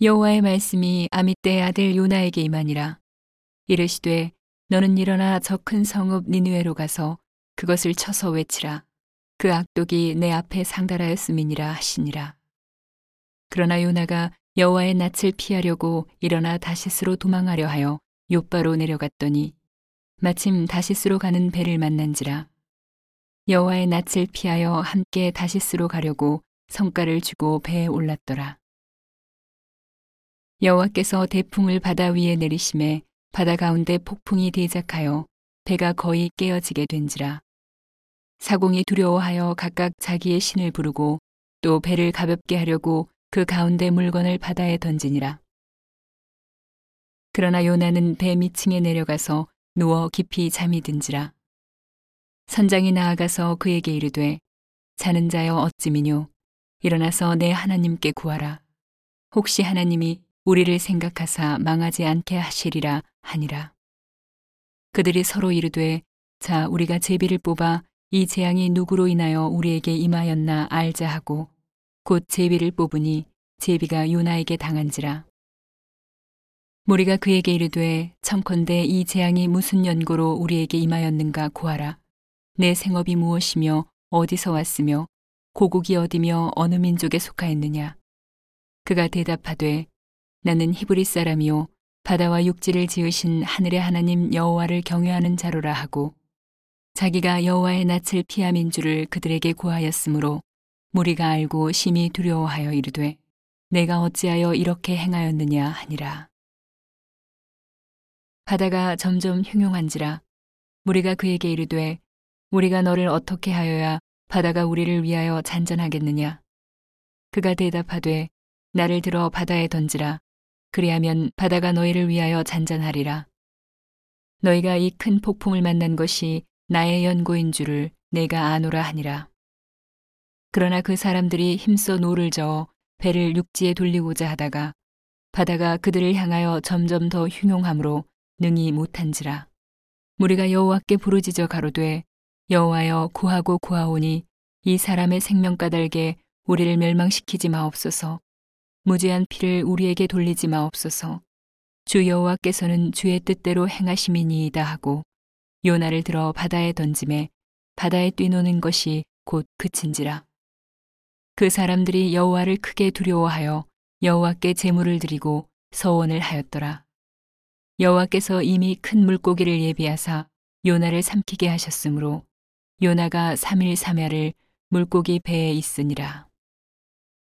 여호와의 말씀이 아미떼의 아들 요나에게 임하니라. 이르시되 너는 일어나 저 큰 성읍 니느웨로 가서 그것을 쳐서 외치라. 그 악독이 내 앞에 상달하였음이니라 하시니라. 그러나 요나가 여호와의 낯을 피하려고 일어나 다시스로 도망하려 하여 요바로 내려갔더니 마침 다시스로 가는 배를 만난지라. 여호와의 낯을 피하여 함께 다시스로 가려고 성가를 주고 배에 올랐더라. 여호와께서 대풍을 바다 위에 내리심에 바다 가운데 폭풍이 대작하여 배가 거의 깨어지게 된지라. 사공이 두려워하여 각각 자기의 신을 부르고 또 배를 가볍게 하려고 그 가운데 물건을 바다에 던지니라. 그러나 요나는 배 밑층에 내려가서 누워 깊이 잠이 든지라. 선장이 나아가서 그에게 이르되 자는 자여 어찌미뇨 일어나서 내 하나님께 구하라. 혹시 하나님이 우리를 생각하사 망하지 않게 하시리라 하니라. 그들이 서로 이르되 자 우리가 제비를 뽑아 이 재앙이 누구로 인하여 우리에게 임하였나 알자 하고 곧 제비를 뽑으니 제비가 요나에게 당한지라. 무리가 그에게 이르되 청컨대 이 재앙이 무슨 연고로 우리에게 임하였는가 구하라. 내 생업이 무엇이며 어디서 왔으며 고국이 어디며 어느 민족에 속하였느냐. 그가 대답하되 나는 히브리 사람이요 바다와 육지를 지으신 하늘의 하나님 여호와를 경외하는 자로라 하고 자기가 여호와의 낯을 피함인 줄을 그들에게 구하였으므로 무리가 알고 심히 두려워하여 이르되 내가 어찌하여 이렇게 행하였느냐 하니라. 바다가 점점 흉흉한지라 무리가 그에게 이르되 우리가 너를 어떻게 하여야 바다가 우리를 위하여 잔잔하겠느냐? 그가 대답하되 나를 들어 바다에 던지라 그리하면 바다가 너희를 위하여 잔잔하리라. 너희가 이 큰 폭풍을 만난 것이 나의 연고인 줄을 내가 아노라 하니라. 그러나 그 사람들이 힘써 노를 저어 배를 육지에 돌리고자 하다가 바다가 그들을 향하여 점점 더 흉용함으로 능히 못한지라. 무리가 여호와께 부르짖어 가로되 여호와여 구하고 구하오니 이 사람의 생명 까닭에 우리를 멸망시키지 마옵소서. 무죄한 피를 우리에게 돌리지 마옵소서. 주 여호와께서는 주의 뜻대로 행하심이니이다 하고 요나를 들어 바다에 던짐에 바다에 뛰노는 것이 곧 그친지라. 그 사람들이 여호와를 크게 두려워하여 여호와께 제물을 드리고 서원을 하였더라. 여호와께서 이미 큰 물고기를 예비하사 요나를 삼키게 하셨으므로 요나가 3일 3야를 물고기 배에 있으니라.